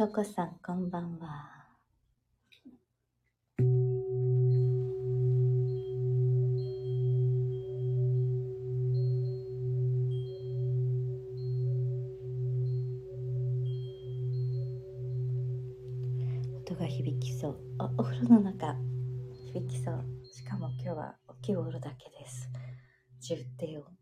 とこさん、こんばんは。音が響きそう。あ、お風呂の中、響きそう。しかも今日は大きいお風呂だけです。重低音。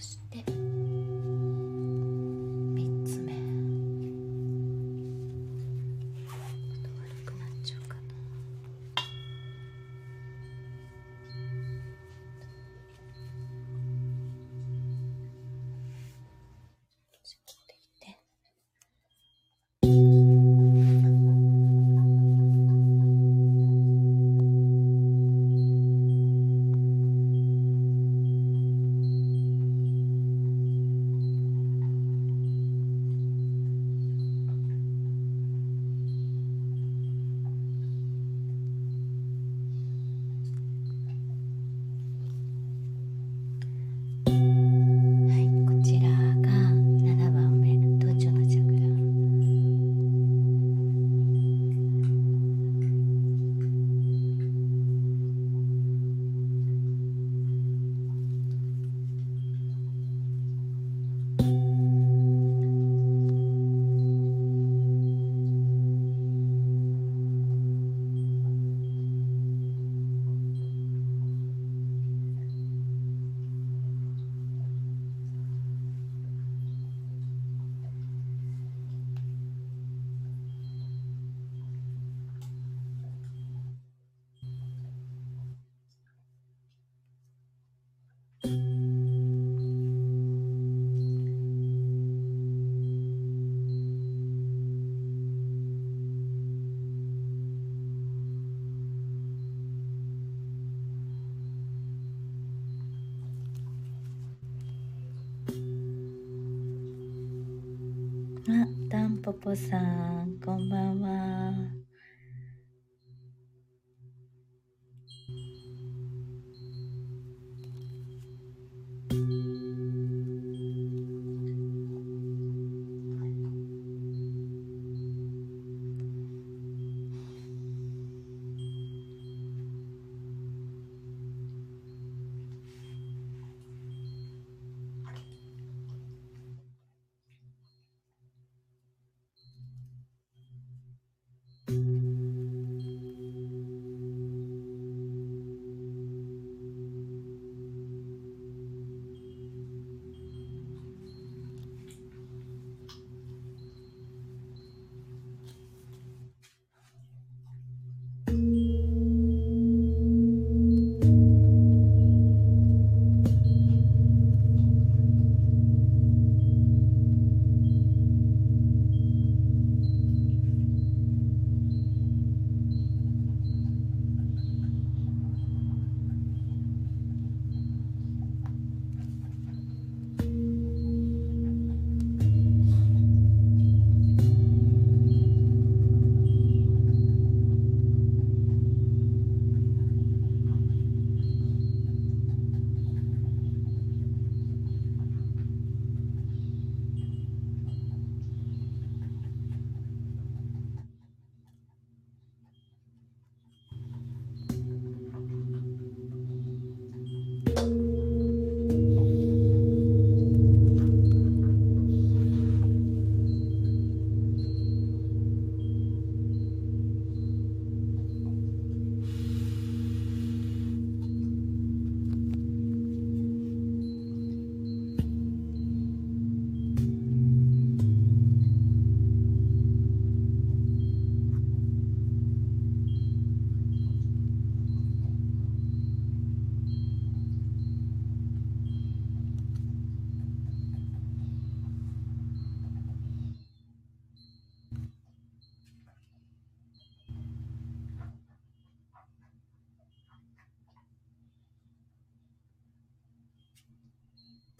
してぽぽさん、こんばんは。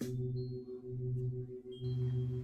Thank you.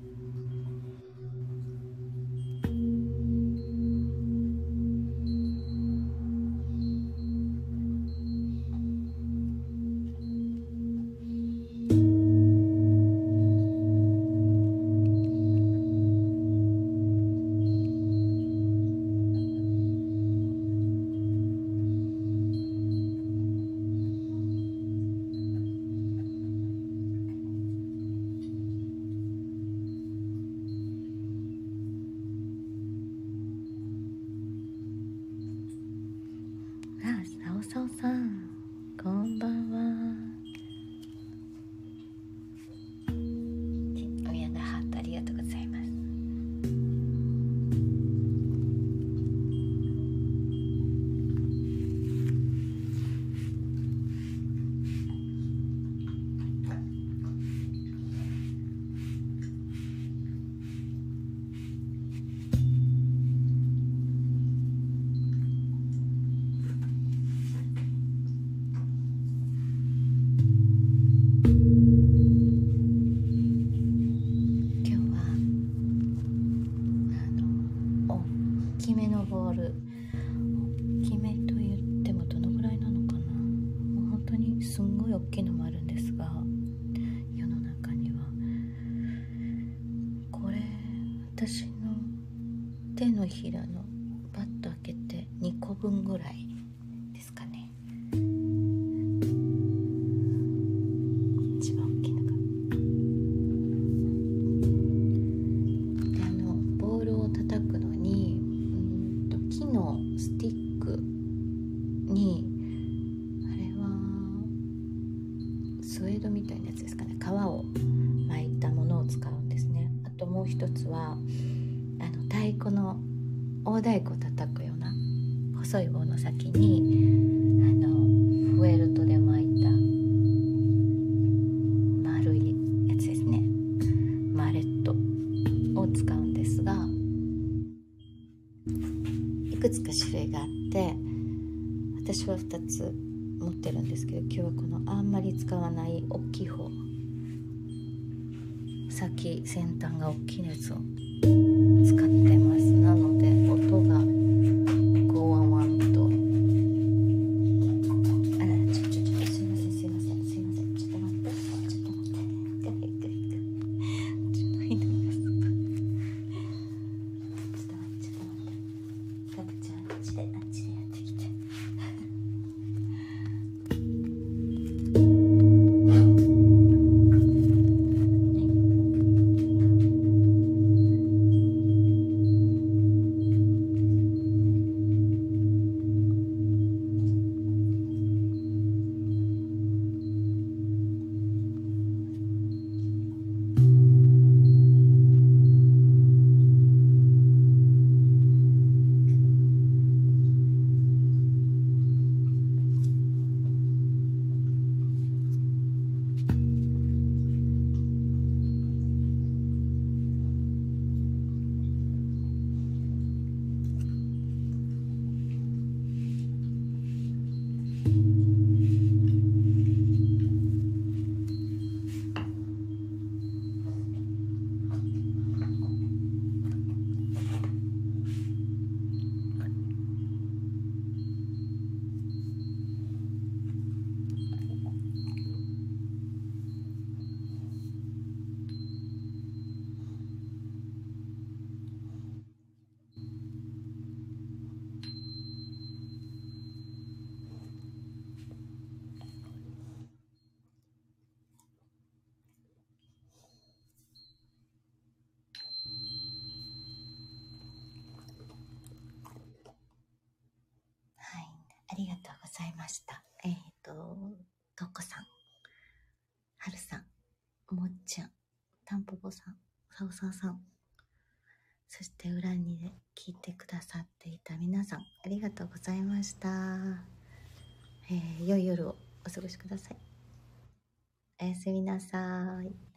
い大きいのもあるんですが世の中には。これ私の手のひらのパッと開けて2個分ぐらいもう一つはあの太鼓の大太鼓を叩くような細い棒の先にございました。えっ、と、とこさん、はるさん、もっちゃん、たんぽぽさん、さおさおさん、そして裏にで聞いてくださっていた皆さん、ありがとうございました。えー良い夜をお過ごしください。おやすみなさい。